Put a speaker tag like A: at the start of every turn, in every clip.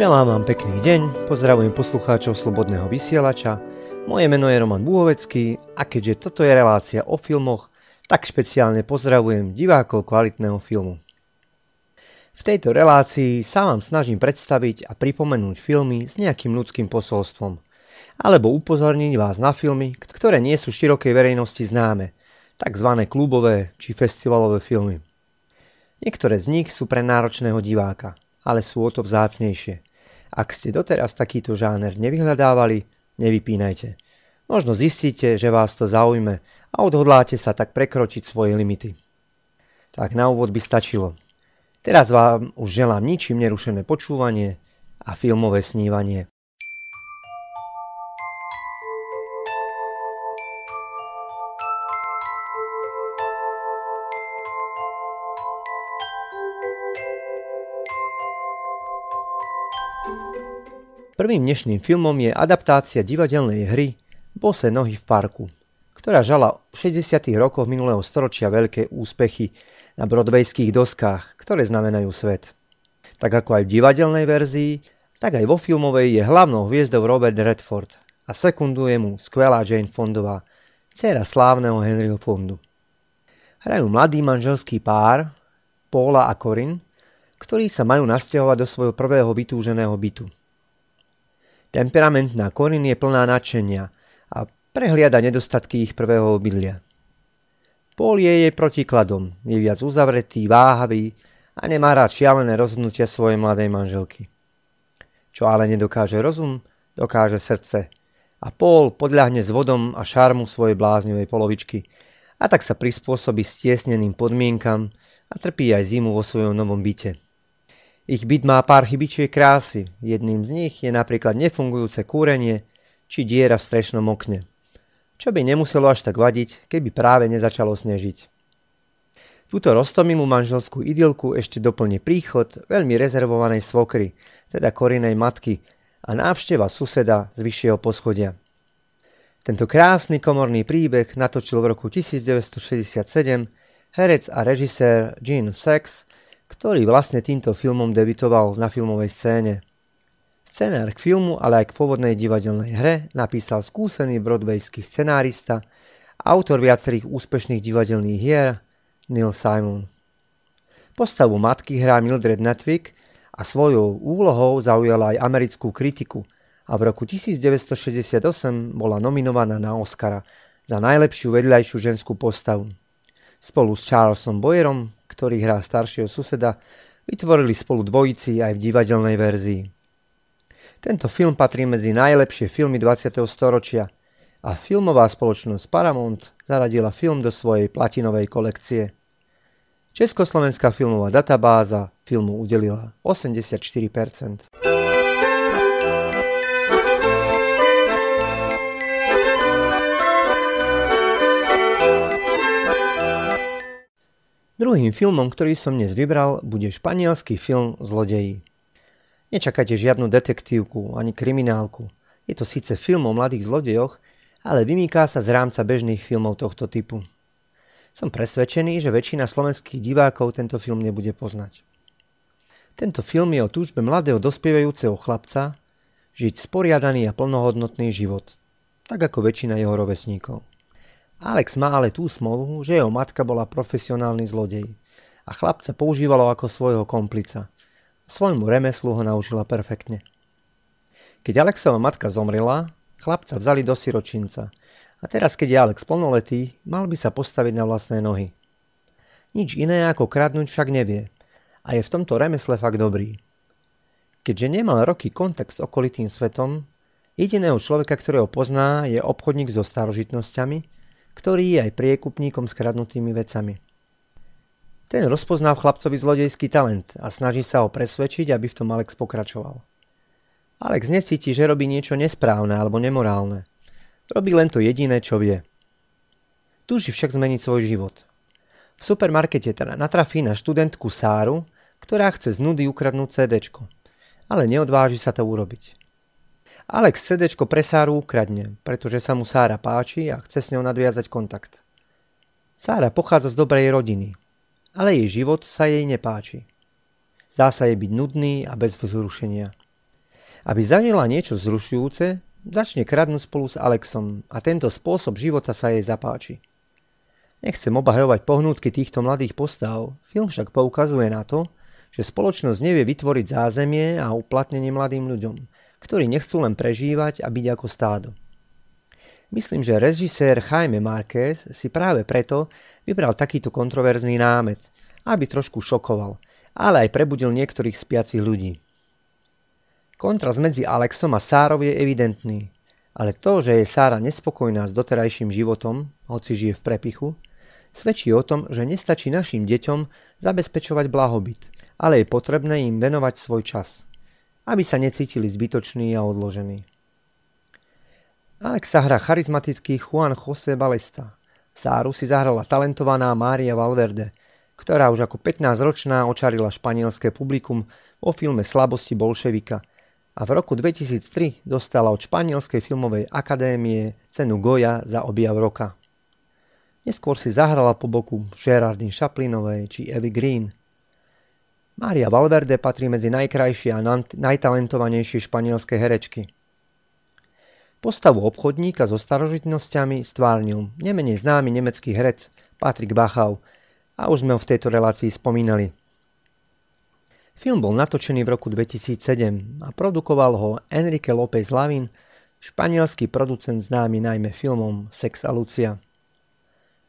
A: Želám vám pekný deň, pozdravujem poslucháčov Slobodného vysielača. Moje meno je Roman Búhovecký a keďže toto je relácia o filmoch, tak špeciálne pozdravujem divákov kvalitného filmu. V tejto relácii sa vám snažím predstaviť a pripomenúť filmy s nejakým ľudským posolstvom, alebo upozorniť vás na filmy, ktoré nie sú širokej verejnosti známe, tzv. klubové či festivalové filmy. Niektoré z nich sú pre náročného diváka – ale sú o to vzácnejšie. Ak ste doteraz takýto žáner nevyhľadávali, nevypínajte. Možno zistíte, že vás to zaujme a odhodláte sa tak prekročiť svoje limity. Tak na úvod by stačilo. Teraz vám už želám ničím nerušené počúvanie a filmové snívanie. Prvým dnešným filmom je adaptácia divadelnej hry Bose nohy v parku, ktorá žala v 60. rokoch minulého storočia veľké úspechy na brodvejských doskách, ktoré znamenajú svet. Tak ako aj v divadelnej verzii, tak aj vo filmovej je hlavnou hviezdou Robert Redford a sekunduje mu skvelá Jane Fondová, dcera slávneho Henryho Fondu. Hrajú mladý manželský pár, Paula a Corin, ktorí sa majú nasťahovať do svojho prvého vytúženého bytu – Temperamentná Corin je plná nadšenia a prehliada nedostatky ich prvého obydlia. Paul je jej protikladom, je viac uzavretý, váhavý a nemá rád šialené rozhodnutia svojej mladej manželky. Čo ale nedokáže rozum, dokáže srdce. A Paul podľahne s vodom a šarmu svojej bláznivej polovičky a tak sa prispôsobí stiesneným podmienkam a trpí aj zimu vo svojom novom byte. Ich byt má pár chybičiek krásy. Jedným z nich je napríklad nefungujúce kúrenie či diera v strešnom okne. Čo by nemuselo až tak vadiť, keby práve nezačalo snežiť. Túto roztomilú manželskú idylku ešte doplní príchod veľmi rezervovanej svokry, teda Korinej matky a návšteva suseda z vyššieho poschodia. Tento krásny komorný príbeh natočil v roku 1967 herec a režisér Gene Sachs ktorý vlastne týmto filmom debitoval na filmovej scéne. Scenár k filmu, ale aj k pôvodnej divadelnej hre napísal skúsený broadwayský scenárista autor viacerých úspešných divadelných hier Neil Simon. Postavu matky hrá Mildred Netwick a svojou úlohou zaujala aj americkú kritiku a v roku 1968 bola nominovaná na Oscara za najlepšiu vedľajšiu ženskú postavu. Spolu s Charlesom Boyerom ktorý hrá staršieho suseda, vytvorili spolu dvojici aj v divadelnej verzii. Tento film patrí medzi najlepšie filmy 20. storočia a filmová spoločnosť Paramount zaradila film do svojej platinovej kolekcie. Československá filmová databáza filmu udelila 84%. Druhým filmom, ktorý som dnes vybral, bude španielský film Zlodeji. Nečakajte žiadnu detektívku ani kriminálku. Je to síce film o mladých zlodejoch, ale vymýká sa z rámca bežných filmov tohto typu. Som presvedčený, že väčšina slovenských divákov tento film nebude poznať. Tento film je o túžbe mladého dospievajúceho chlapca žiť sporiadaný a plnohodnotný život, tak ako väčšina jeho rovesníkov. Alex má ale tú smolu, že jeho matka bola profesionálny zlodej a chlapca používalo ako svojho komplica. Svojmu remeslu ho naučila perfektne. Keď Alexova matka zomrela, chlapca vzali do siročinca a teraz, keď je Alex plnoletý, mal by sa postaviť na vlastné nohy. Nič iné ako kradnúť však nevie a je v tomto remesle fakt dobrý. Keďže nemal roky kontakt s okolitým svetom, jediného človeka, ktorého pozná, je obchodník so starožitnosťami, ktorý je aj priekupníkom s kradnutými vecami. Ten rozpozná v chlapcovi zlodejský talent a snaží sa ho presvedčiť, aby v tom Alex pokračoval. Alex necíti, že robí niečo nesprávne alebo nemorálne. Robí len to jediné, čo vie. Túži však zmeniť svoj život. V supermarkete teda natrafí na študentku Sáru, ktorá chce z nudy ukradnúť CD, ale neodváži sa to urobiť. Alex CD pre Sáru ukradne, pretože sa mu Sára páči a chce s ňou nadviazať kontakt. Sára pochádza z dobrej rodiny, ale jej život sa jej nepáči. Zdá sa jej byť nudný a bez vzrušenia. Aby zažila niečo zrušujúce, začne kradnúť spolu s Alexom a tento spôsob života sa jej zapáči. Nechcem obhajovať pohnútky týchto mladých postav, film však poukazuje na to, že spoločnosť nevie vytvoriť zázemie a uplatnenie mladým ľuďom, ktorí nechcú len prežívať a byť ako stádo. Myslím, že režisér Jaime Marquez si práve preto vybral takýto kontroverzný námet, aby trošku šokoval, ale aj prebudil niektorých spiacich ľudí. Kontrast medzi Alexom a Sárov je evidentný, ale to, že je Sára nespokojná s doterajším životom, hoci žije v prepichu, Svedčí o tom, že nestačí našim deťom zabezpečovať blahobyt, ale je potrebné im venovať svoj čas, aby sa necítili zbytoční a odložení. Alex sa hrá charizmatický Juan José Balesta. Sáru si zahrala talentovaná Mária Valverde, ktorá už ako 15-ročná očarila španielské publikum vo filme Slabosti bolševika a v roku 2003 dostala od Španielskej filmovej akadémie cenu Goya za objav roka. Neskôr si zahrala po boku Gerardine Chaplinovej či Evy Green. Mária Valverde patrí medzi najkrajšie a najtalentovanejšie španielské herečky. Postavu obchodníka so starožitnosťami stvárnil nemenej známy nemecký herec Patrik Bachau a už sme ho v tejto relácii spomínali. Film bol natočený v roku 2007 a produkoval ho Enrique López Lavin, španielský producent známy najmä filmom Sex a Lucia.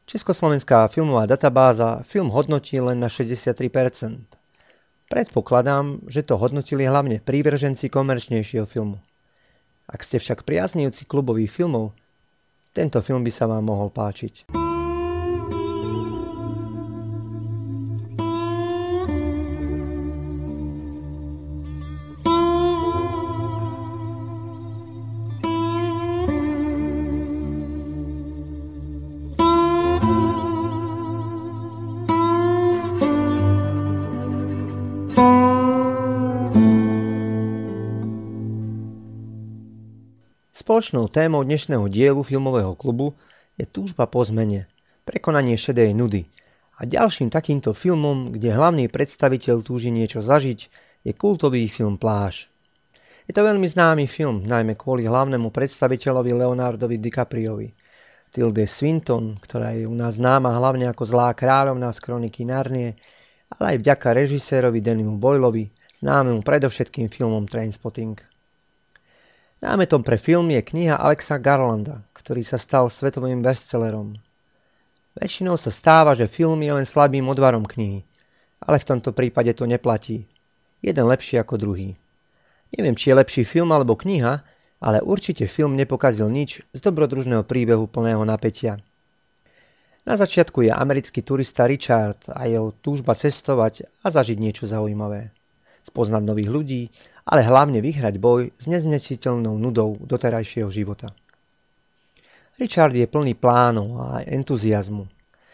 A: Československá filmová databáza film hodnotí len na 63%. Predpokladám, že to hodnotili hlavne prívrženci komerčnejšieho filmu. Ak ste však priaznivci klubových filmov, tento film by sa vám mohol páčiť. Spoločnou témou dnešného dielu filmového klubu je túžba po zmene, prekonanie šedej nudy. A ďalším takýmto filmom, kde hlavný predstaviteľ túži niečo zažiť, je kultový film Pláž. Je to veľmi známy film, najmä kvôli hlavnému predstaviteľovi Leonardovi DiCapriovi. Tilde Swinton, ktorá je u nás známa hlavne ako zlá kráľovná z kroniky Narnie, ale aj vďaka režisérovi Danimu Boylovi, známemu predovšetkým filmom Trainspotting. Námetom pre film je kniha Alexa Garlanda, ktorý sa stal svetovým bestsellerom. Väčšinou sa stáva, že film je len slabým odvarom knihy, ale v tomto prípade to neplatí. Jeden lepší ako druhý. Neviem, či je lepší film alebo kniha, ale určite film nepokazil nič z dobrodružného príbehu plného napätia. Na začiatku je americký turista Richard a jeho túžba cestovať a zažiť niečo zaujímavé spoznať nových ľudí, ale hlavne vyhrať boj s neznečiteľnou nudou doterajšieho života. Richard je plný plánov a entuziasmu.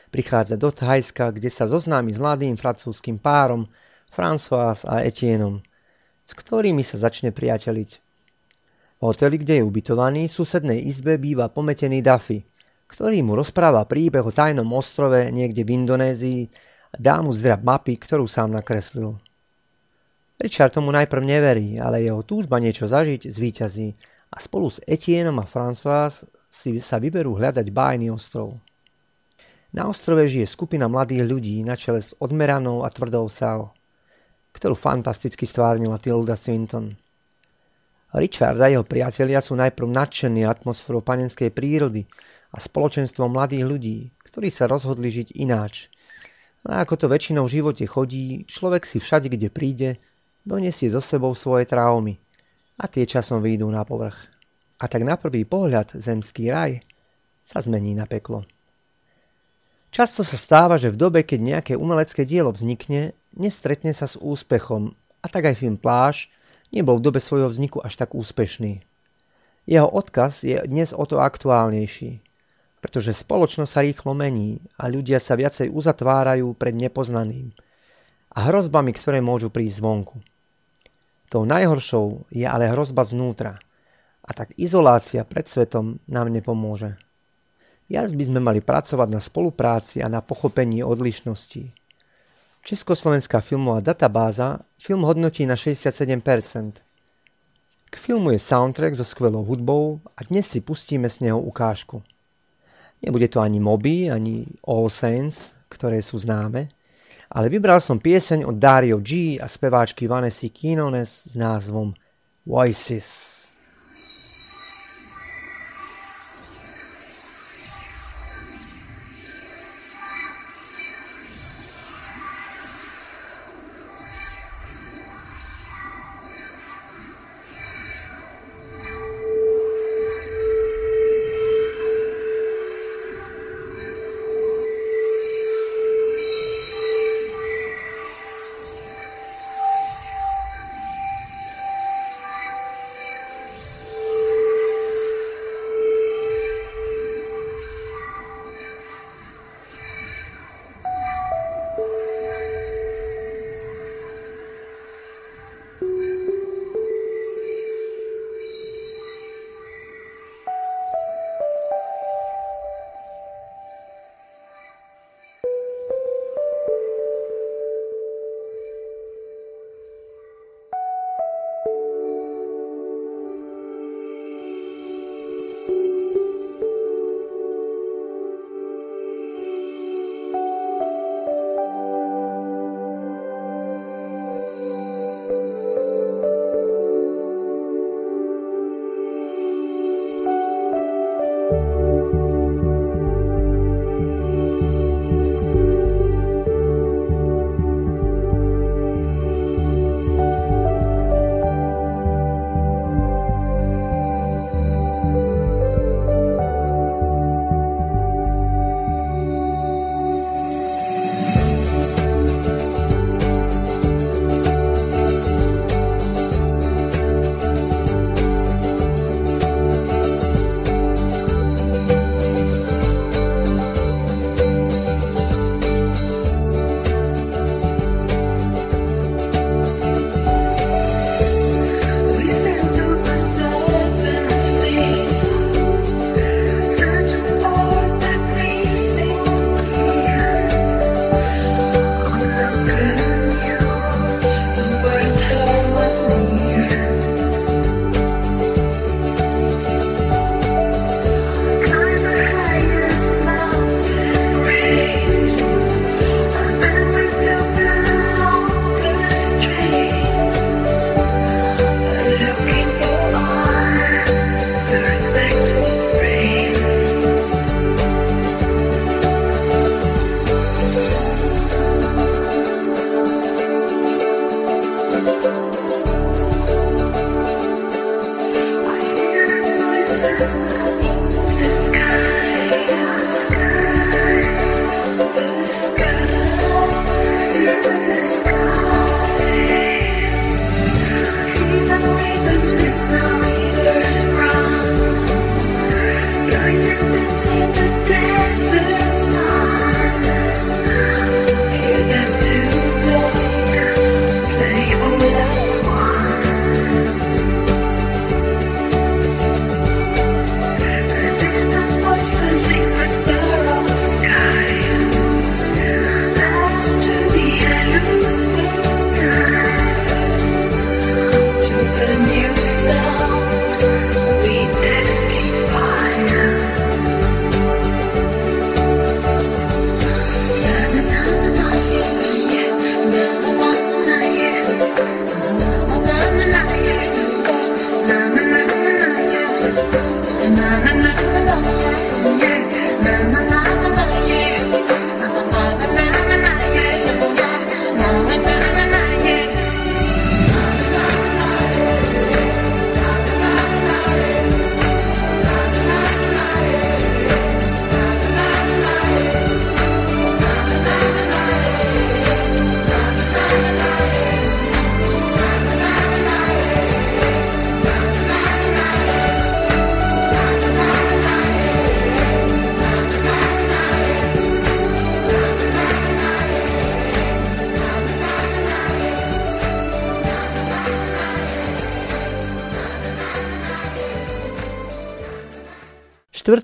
A: Prichádza do Thajska, kde sa zoznámi s mladým francúzským párom François a Etienom, s ktorými sa začne priateľiť. V hoteli, kde je ubytovaný, v susednej izbe býva pometený Duffy, ktorý mu rozpráva príbeh o tajnom ostrove niekde v Indonézii a dá mu zdrab mapy, ktorú sám nakreslil. Richard tomu najprv neverí, ale jeho túžba niečo zažiť zvíťazí a spolu s Etienom a François si sa vyberú hľadať bájny ostrov. Na ostrove žije skupina mladých ľudí na čele s odmeranou a tvrdou Sal, ktorú fantasticky stvárnila Tilda Swinton. Richard a jeho priatelia sú najprv nadšení atmosférou panenskej prírody a spoločenstvom mladých ľudí, ktorí sa rozhodli žiť ináč. A ako to väčšinou v živote chodí, človek si všade, kde príde, donesie so sebou svoje traumy a tie časom vyjdú na povrch. A tak na prvý pohľad zemský raj sa zmení na peklo. Často sa stáva, že v dobe, keď nejaké umelecké dielo vznikne, nestretne sa s úspechom a tak aj film Pláž nebol v dobe svojho vzniku až tak úspešný. Jeho odkaz je dnes o to aktuálnejší, pretože spoločnosť sa rýchlo mení a ľudia sa viacej uzatvárajú pred nepoznaným a hrozbami, ktoré môžu prísť zvonku. Tou najhoršou je ale hrozba znútra. A tak izolácia pred svetom nám nepomôže. Jas by sme mali pracovať na spolupráci a na pochopení odlišností. Československá filmová databáza film hodnotí na 67%.
B: K filmu je soundtrack so skvelou hudbou a dnes si pustíme z neho ukážku. Nebude to ani Moby, ani All Saints, ktoré sú známe, ale vybral som pieseň od Dario G a speváčky Vanessy Kinones s názvom Voices.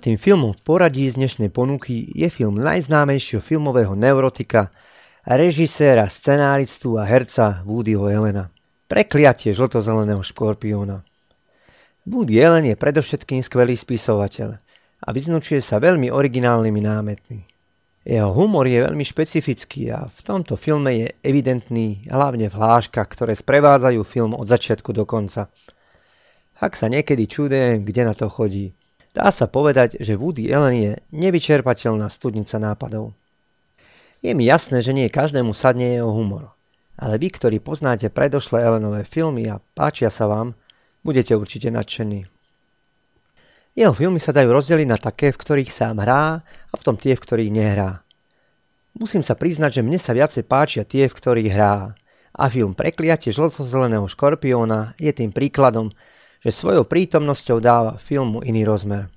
B: Šiestým filmom v poradí z dnešnej ponuky je film najznámejšieho filmového neurotika, režiséra, scenáristu a herca Woodyho Elena. Prekliatie žltozeleného škorpióna.
A: Woody Allen je predovšetkým skvelý spisovateľ a vyznačuje sa veľmi originálnymi námetmi. Jeho humor je veľmi špecifický a v tomto filme je evidentný hlavne v hláškach, ktoré sprevádzajú film od začiatku do konca. Ak sa niekedy čudujem, kde na to chodí. Dá sa povedať, že Woody Allen je nevyčerpateľná studnica nápadov. Je mi jasné, že nie každému sadne jeho humor. Ale vy, ktorí poznáte predošlé Ellenové filmy a páčia sa vám, budete určite nadšení. Jeho filmy sa dajú rozdeliť na také, v ktorých sám hrá a v tom tie, v ktorých nehrá. Musím sa priznať, že mne sa viacej páčia tie, v ktorých hrá. A film Prekliatie žltozeleného škorpióna je tým príkladom, že svojou prítomnosťou dáva filmu iný rozmer.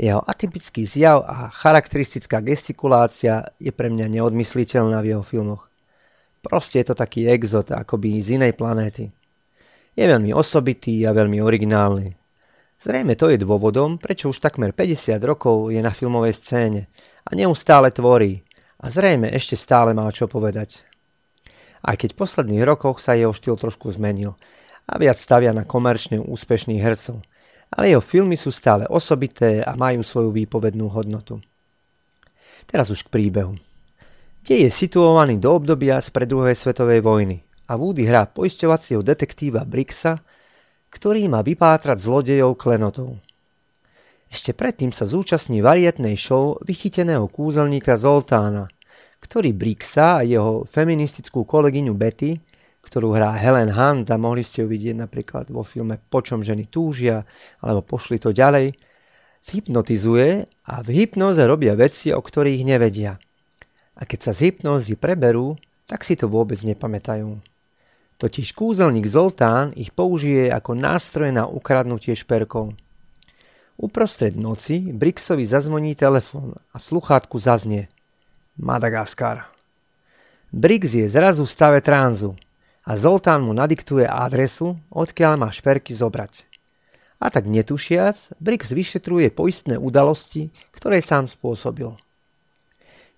A: Jeho atypický zjav a charakteristická gestikulácia je pre mňa neodmysliteľná v jeho filmoch. Proste je to taký exot, akoby z inej planéty. Je veľmi osobitý a veľmi originálny. Zrejme to je dôvodom, prečo už takmer 50 rokov je na filmovej scéne a neustále tvorí a zrejme ešte stále má čo povedať. Aj keď v posledných rokoch sa jeho štýl trošku zmenil a viac stavia na komerčne úspešných hercov, ale jeho filmy sú stále osobité a majú svoju výpovednú hodnotu. Teraz už k príbehu. Dej je situovaný do obdobia spred druhej svetovej vojny a Woody hrá poisťovacieho detektíva Brixa, ktorý má vypátrať zlodejov klenotov. Ešte predtým sa zúčastní varietnej show vychyteného kúzelníka Zoltána, ktorý Brixa a jeho feministickú kolegyňu Betty, ktorú hrá Helen Hunt a mohli ste ju vidieť napríklad vo filme Počom ženy túžia alebo Pošli to ďalej, zhypnotizuje a v hypnoze robia veci, o ktorých nevedia. A keď sa z hypnozy preberú, tak si to vôbec nepamätajú. Totiž kúzelník Zoltán ich použije ako nástroje na ukradnutie šperkov. Uprostred noci Brixovi zazvoní telefón a v sluchátku zaznie Madagaskar. Brix je zrazu v stave tránzu a Zoltán mu nadiktuje adresu, odkiaľ má šperky zobrať. A tak netušiac, Brix vyšetruje poistné udalosti, ktoré sám spôsobil.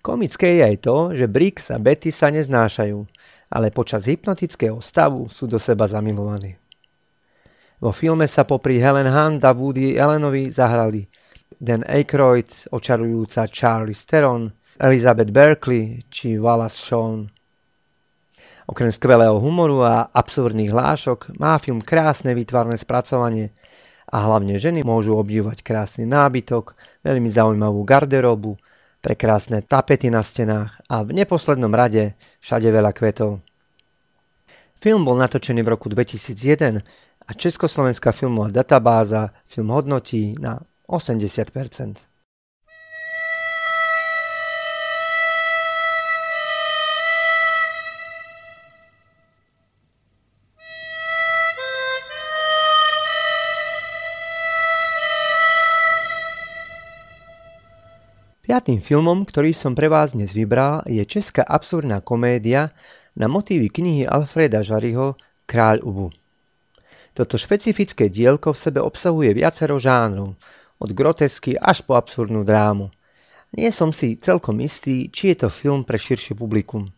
A: Komické je aj to, že Brix a Betty sa neznášajú ale počas hypnotického stavu sú do seba zamilovaní. Vo filme sa popri Helen Hunt a Woody Allenovi zahrali Dan Aykroyd, očarujúca Charlie Theron, Elizabeth Berkeley či Wallace Shawn. Okrem skvelého humoru a absurdných hlášok má film krásne výtvarné spracovanie a hlavne ženy môžu obdivovať krásny nábytok, veľmi zaujímavú garderobu, prekrásne tapety na stenách a v neposlednom rade všade veľa kvetov. Film bol natočený v roku 2001 a Československá filmová databáza film hodnotí na 80%. Piatým filmom, ktorý som pre vás dnes vybral, je česká absurdná komédia na motívy knihy Alfreda Žariho Kráľ Ubu. Toto špecifické dielko v sebe obsahuje viacero žánrov, od grotesky až po absurdnú drámu. Nie som si celkom istý, či je to film pre širšie publikum.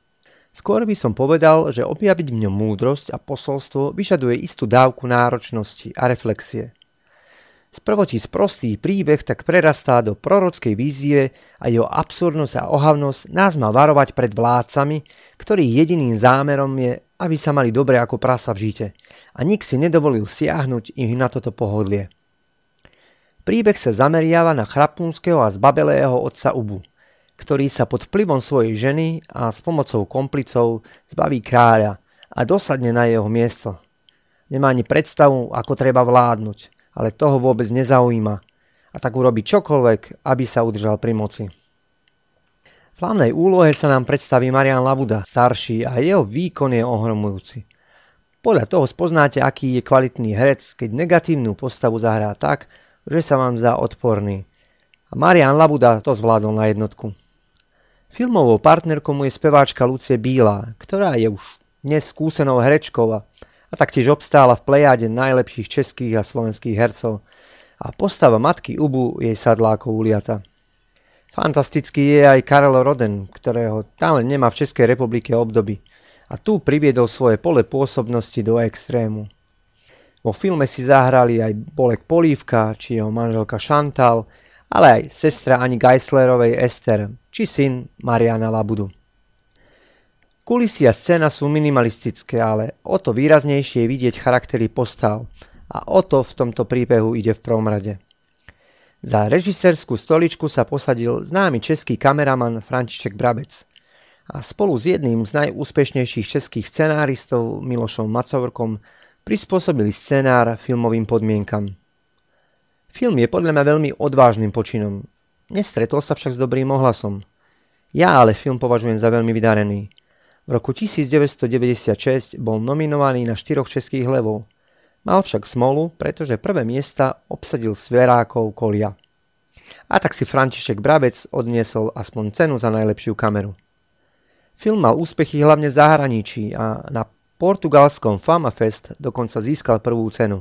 A: Skôr by som povedal, že objaviť v ňom múdrosť a posolstvo vyžaduje istú dávku náročnosti a reflexie. Sprvoti sprostý príbeh tak prerastá do prorockej vízie a jeho absurdnosť a ohavnosť nás má varovať pred vládcami, ktorých jediným zámerom je, aby sa mali dobre ako prasa v žite a nik si nedovolil siahnuť ich na toto pohodlie. Príbeh sa zameriava na chrapúnskeho a zbabelého otca Ubu, ktorý sa pod vplyvom svojej ženy a s pomocou komplicov zbaví kráľa a dosadne na jeho miesto. Nemá ani predstavu, ako treba vládnuť ale toho vôbec nezaujíma a tak urobí čokoľvek, aby sa udržal pri moci. V hlavnej úlohe sa nám predstaví Marian Labuda, starší a jeho výkon je ohromujúci. Podľa toho spoznáte, aký je kvalitný herec, keď negatívnu postavu zahrá tak, že sa vám zdá odporný. A Marian Labuda to zvládol na jednotku. Filmovou partnerkou mu je speváčka Lucie Bílá, ktorá je už dnes skúsenou herečkou a a taktiež obstála v plejáde najlepších českých a slovenských hercov a postava matky Ubu jej sadlákov uliata. Fantastický je aj Karel Roden, ktorého talent nemá v Českej republike obdoby a tu priviedol svoje pole pôsobnosti do extrému. Vo filme si zahrali aj Bolek Polívka, či jeho manželka Chantal, ale aj sestra Ani Geislerovej Ester, či syn Mariana Labudu. Kulisy a scéna sú minimalistické, ale o to výraznejšie je vidieť charaktery postav a o to v tomto príbehu ide v prvom rade. Za režisérskú stoličku sa posadil známy český kameraman František Brabec a spolu s jedným z najúspešnejších českých scenáristov Milošom Macovrkom prispôsobili scenár filmovým podmienkam. Film je podľa mňa veľmi odvážnym počinom. Nestretol sa však s dobrým ohlasom. Ja ale film považujem za veľmi vydarený. V roku 1996 bol nominovaný na štyroch českých levov – Mal však smolu, pretože prvé miesta obsadil Sverákov Kolia. A tak si František Brabec odniesol aspoň cenu za najlepšiu kameru. Film mal úspechy hlavne v zahraničí a na portugalskom Fama Fest dokonca získal prvú cenu.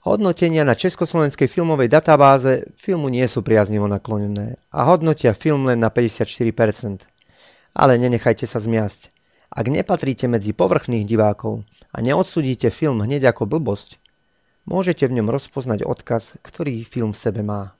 A: Hodnotenia na československej filmovej databáze filmu nie sú priaznivo naklonené a hodnotia film len na 54%. Ale nenechajte sa zmiasť. Ak nepatríte medzi povrchných divákov a neodsudíte film hneď ako blbosť, môžete v ňom rozpoznať odkaz, ktorý film v sebe má.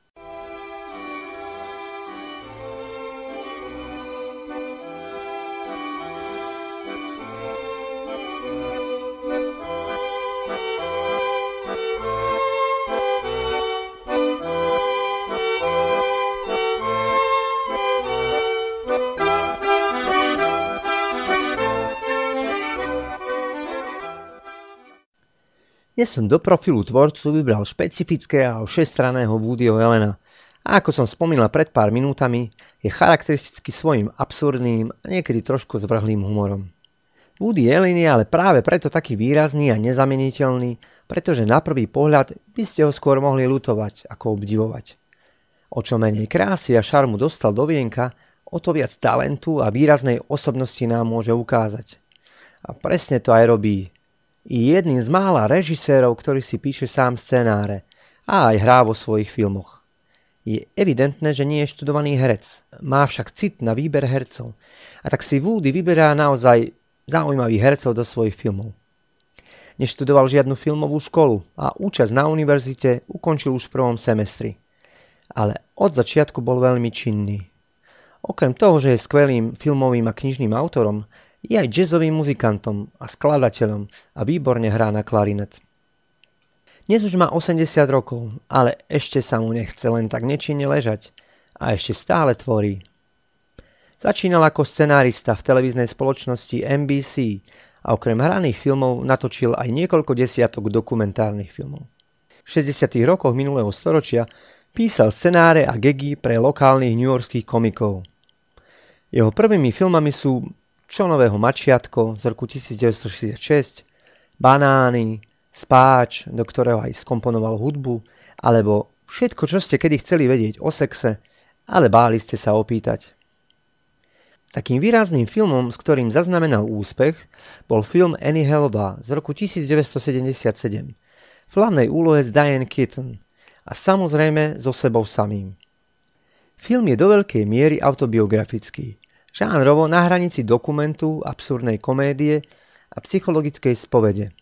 A: Dnes som do profilu tvorcu vybral špecifického všestraného Woodyho Elena. A ako som spomínal pred pár minútami, je charakteristický svojim absurdným a niekedy trošku zvrhlým humorom. Woody Allen je ale práve preto taký výrazný a nezameniteľný, pretože na prvý pohľad by ste ho skôr mohli lutovať ako obdivovať. O čo menej krásy a šarmu dostal do vienka, o to viac talentu a výraznej osobnosti nám môže ukázať. A presne to aj robí jedným z mála režisérov, ktorý si píše sám scenáre a aj hrá vo svojich filmoch. Je evidentné, že nie je študovaný herec, má však cit na výber hercov a tak si Woody vyberá naozaj zaujímavých hercov do svojich filmov. Neštudoval žiadnu filmovú školu a účasť na univerzite ukončil už v prvom semestri. Ale od začiatku bol veľmi činný. Okrem toho, že je skvelým filmovým a knižným autorom, je aj jazzovým muzikantom a skladateľom a výborne hrá na klarinet. Dnes už má 80 rokov, ale ešte sa mu nechce len tak nečinne ležať a ešte stále tvorí. Začínal ako scenárista v televíznej spoločnosti NBC a okrem hraných filmov natočil aj niekoľko desiatok dokumentárnych filmov. V 60. rokoch minulého storočia písal scenáre a gegy pre lokálnych newyorských komikov. Jeho prvými filmami sú Čonového mačiatko z roku 1966, Banány, Spáč, do ktorého aj skomponoval hudbu, alebo všetko, čo ste kedy chceli vedieť o sexe, ale báli ste sa opýtať. Takým výrazným filmom, s ktorým zaznamenal úspech, bol film Annie Helva z roku 1977 v hlavnej úlohe s Diane Keaton a samozrejme so sebou samým. Film je do veľkej miery autobiografický Žánrovo na hranici dokumentu, absurdnej komédie a psychologickej spovede.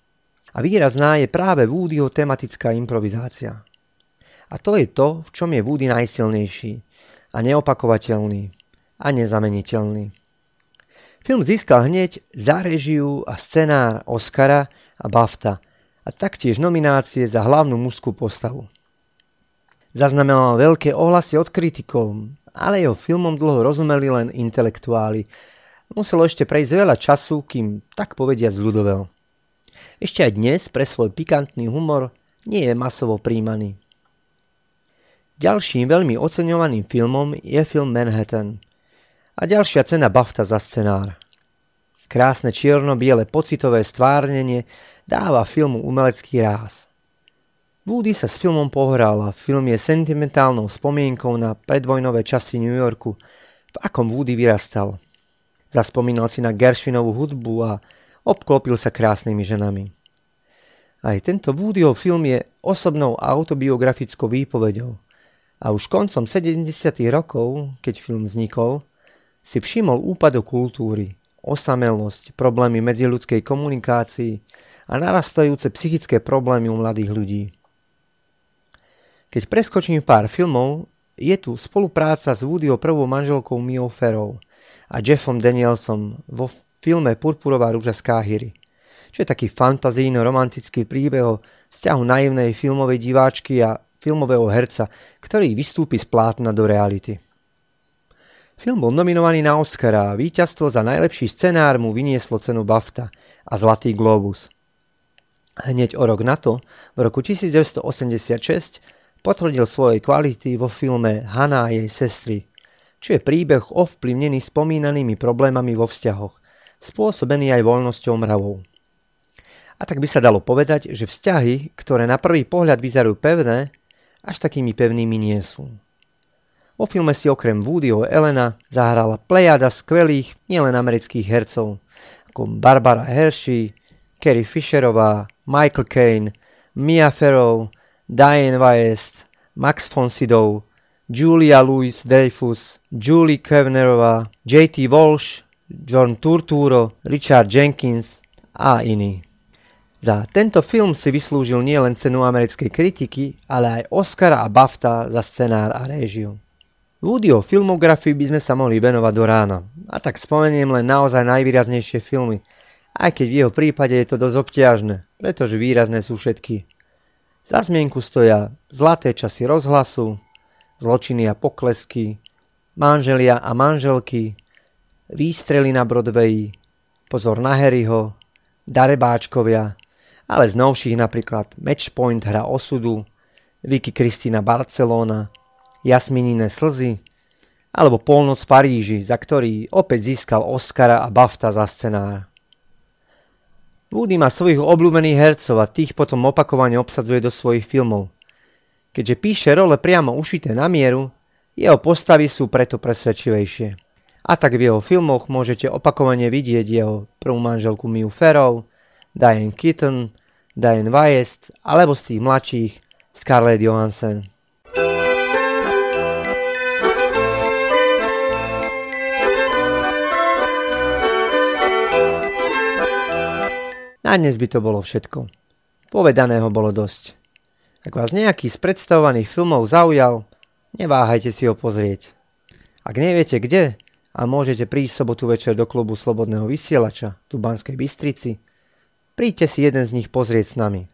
A: A výrazná je práve Woodyho tematická improvizácia. A to je to, v čom je Woody najsilnejší a neopakovateľný a nezameniteľný. Film získal hneď za režiu a scenár Oscara a BAFTA a taktiež nominácie za hlavnú mužskú postavu. Zaznamenal veľké ohlasy od kritikov, ale jeho filmom dlho rozumeli len intelektuáli. Muselo ešte prejsť veľa času, kým tak povedia zľudovel. Ešte aj dnes pre svoj pikantný humor nie je masovo príjmaný. Ďalším veľmi oceňovaným filmom je film Manhattan a ďalšia cena BAFTA za scenár. Krásne čierno-biele pocitové stvárnenie dáva filmu umelecký ráz. Woody sa s filmom pohral a film je sentimentálnou spomienkou na predvojnové časy New Yorku, v akom Woody vyrastal. Zaspomínal si na Gershwinovú hudbu a obklopil sa krásnymi ženami. Aj tento Woodyho film je osobnou autobiografickou výpovedou. A už koncom 70. rokov, keď film vznikol, si všimol úpadok kultúry, osamelosť, problémy medziludskej komunikácii a narastajúce psychické problémy u mladých ľudí. Keď preskočím pár filmov, je tu spolupráca s Woodyho prvou manželkou Mio Ferrou a Jeffom Danielsom vo filme Purpurová rúža z Káhyry, čo je taký fantazijno-romantický príbeh o vzťahu naivnej filmovej diváčky a filmového herca, ktorý vystúpi z plátna do reality. Film bol nominovaný na Oscara a víťazstvo za najlepší scenár mu vynieslo cenu BAFTA a Zlatý globus. Hneď o rok na to, v roku 1986, potvrdil svoje kvality vo filme Hana a jej sestry, čo je príbeh ovplyvnený spomínanými problémami vo vzťahoch, spôsobený aj voľnosťou mravov. A tak by sa dalo povedať, že vzťahy, ktoré na prvý pohľad vyzerajú pevné, až takými pevnými nie sú. Vo filme si okrem Woodyho Elena zahrala plejada skvelých nielen amerických hercov, ako Barbara Hershey, Carrie Fisherová, Michael Caine, Mia Farrow, Diane West, Max von Sydow, Julia Louis Dreyfus, Julie Kevnerová, J.T. Walsh, John Turturro, Richard Jenkins a iní. Za tento film si vyslúžil nielen cenu americkej kritiky, ale aj Oscara a BAFTA za scenár a réžiu. Woodyho filmografii by sme sa mohli venovať do rána, a tak spomeniem len naozaj najvýraznejšie filmy – aj keď v jeho prípade je to dosť obťažné, pretože výrazné sú všetky. Za zmienku stoja zlaté časy rozhlasu, zločiny a poklesky, manželia a manželky, výstrely na Broadwayi, pozor na Harryho, darebáčkovia, ale z novších napríklad Matchpoint hra osudu, Vicky Kristina Barcelona, Jasminine slzy, alebo Polnoc v Paríži, za ktorý opäť získal Oscara a BAFTA za scenár. Woody má svojich obľúbených hercov a tých potom opakovane obsadzuje do svojich filmov. Keďže píše role priamo ušité na mieru, jeho postavy sú preto presvedčivejšie. A tak v jeho filmoch môžete opakovane vidieť jeho prvú manželku Miu Ferrov, Diane Keaton, Diane Weiss alebo z tých mladších Scarlett Johansson. Na dnes by to bolo všetko. Povedaného bolo dosť. Ak vás nejaký z predstavovaných filmov zaujal, neváhajte si ho pozrieť. Ak neviete kde a môžete prísť sobotu večer do klubu Slobodného vysielača tu Banskej Bystrici, príďte si jeden z nich pozrieť s nami.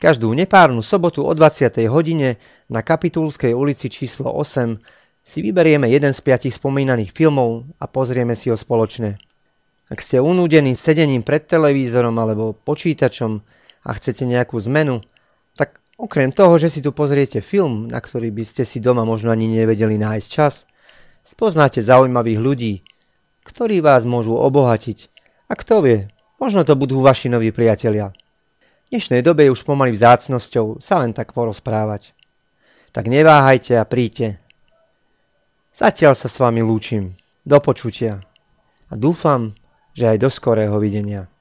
A: Každú nepárnu sobotu o 20. hodine na Kapitulskej ulici číslo 8 si vyberieme jeden z piatich spomínaných filmov a pozrieme si ho spoločne. Ak ste unúdení sedením pred televízorom alebo počítačom a chcete nejakú zmenu, tak okrem toho, že si tu pozriete film, na ktorý by ste si doma možno ani nevedeli nájsť čas, spoznáte zaujímavých ľudí, ktorí vás môžu obohatiť. A kto vie, možno to budú vaši noví priatelia. V dnešnej dobe je už pomaly vzácnosťou sa len tak porozprávať. Tak neváhajte a príďte. Zatiaľ sa s vami lúčim. Do počutia. A dúfam, že aj do skorého videnia.